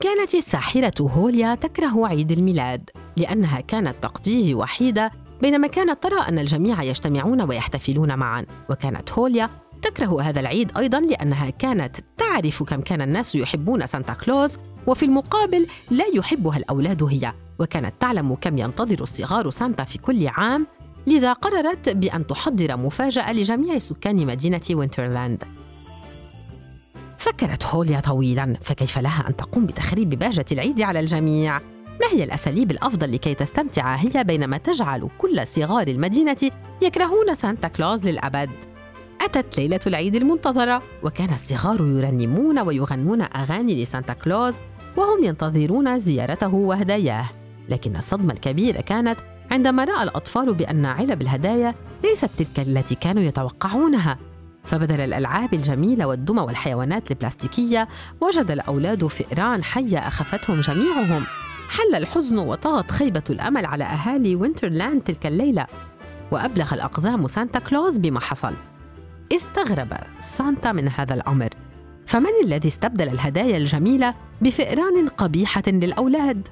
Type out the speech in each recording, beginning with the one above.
كانت الساحرة هوليا تكره عيد الميلاد لأنها كانت تقضيه وحيدة بينما كانت ترى أن الجميع يجتمعون ويحتفلون معا وكانت هوليا تكره هذا العيد أيضا لأنها كانت تعرف كم كان الناس يحبون سانتا كلوز وفي المقابل لا يحبها الأولاد هي وكانت تعلم كم ينتظر الصغار سانتا في كل عام لذا قررت بأن تحضر مفاجأة لجميع سكان مدينة وينترلاند. فكرت هوليا طويلا فكيف لها أن تقوم بتخريب بهجة العيد على الجميع؟ ما هي الأساليب الأفضل لكي تستمتع هي بينما تجعل كل صغار المدينة يكرهون سانتا كلوز للأبد؟ أتت ليلة العيد المنتظرة وكان الصغار يرنمون ويغنون أغاني لسانتا كلوز وهم ينتظرون زيارته وهداياه لكن الصدمة الكبيرة كانت عندما رأى الأطفال بأن علب الهدايا ليست تلك التي كانوا يتوقعونها فبدل الألعاب الجميلة والدمى والحيوانات البلاستيكية وجد الأولاد فئران حية أخفتهم جميعهم. حل الحزن وطغت خيبة الأمل على أهالي وينترلاند تلك الليلة. وأبلغ الأقزام سانتا كلوز بما حصل. استغرب سانتا من هذا الأمر. فمن الذي استبدل الهدايا الجميلة بفئران قبيحة للأولاد؟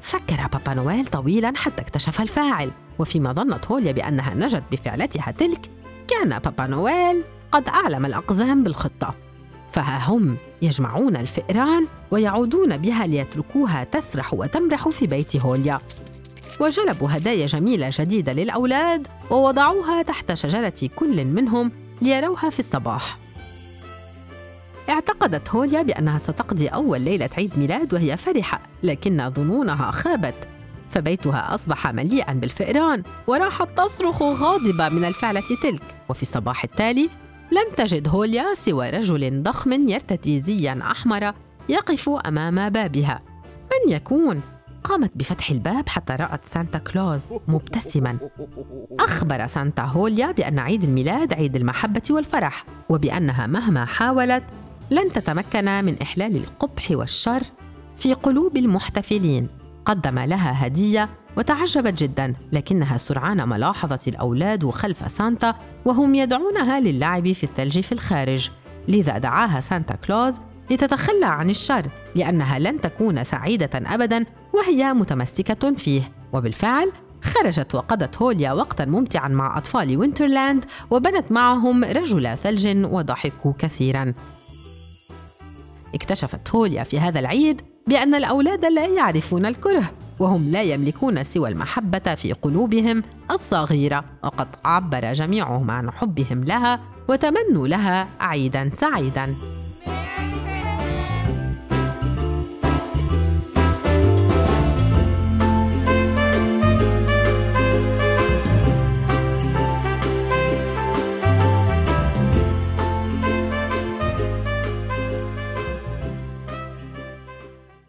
فكر بابا نويل طويلا حتى اكتشف الفاعل. وفيما ظنت هوليا بأنها نجت بفعلتها تلك كان بابا نويل قد أعلم الأقزام بالخطة. فها هم يجمعون الفئران ويعودون بها ليتركوها تسرح وتمرح في بيت هوليا. وجلبوا هدايا جميلة جديدة للأولاد ووضعوها تحت شجرة كل منهم ليروها في الصباح. اعتقدت هوليا بأنها ستقضي أول ليلة عيد ميلاد وهي فرحة لكن ظنونها خابت. فبيتها أصبح مليئا بالفئران وراحت تصرخ غاضبة من الفعلة تلك. وفي الصباح التالي لم تجد هوليا سوى رجل ضخم يرتدي زيا أحمر يقف أمام بابها. من يكون؟ قامت بفتح الباب حتى رأت سانتا كلوز مبتسما. أخبر سانتا هوليا بأن عيد الميلاد عيد المحبة والفرح وبأنها مهما حاولت لن تتمكن من إحلال القبح والشر في قلوب المحتفلين. قدم لها هدية وتعجبت جدا لكنها سرعان ما لاحظت الأولاد خلف سانتا وهم يدعونها للعب في الثلج في الخارج. لذا دعاها سانتا كلوز لتتخلى عن الشر لأنها لن تكون سعيدة أبدا وهي متمسكة فيه. وبالفعل خرجت وقضت هوليا وقتا ممتعا مع أطفال وينترلاند وبنت معهم رجل ثلج وضحكوا كثيرا. اكتشفت هوليا في هذا العيد بأن الأولاد لا يعرفون الكره. وهم لا يملكون سوى المحبة في قلوبهم الصغيرة وقد عبر جميعهم عن حبهم لها وتمنوا لها عيدا سعيدا.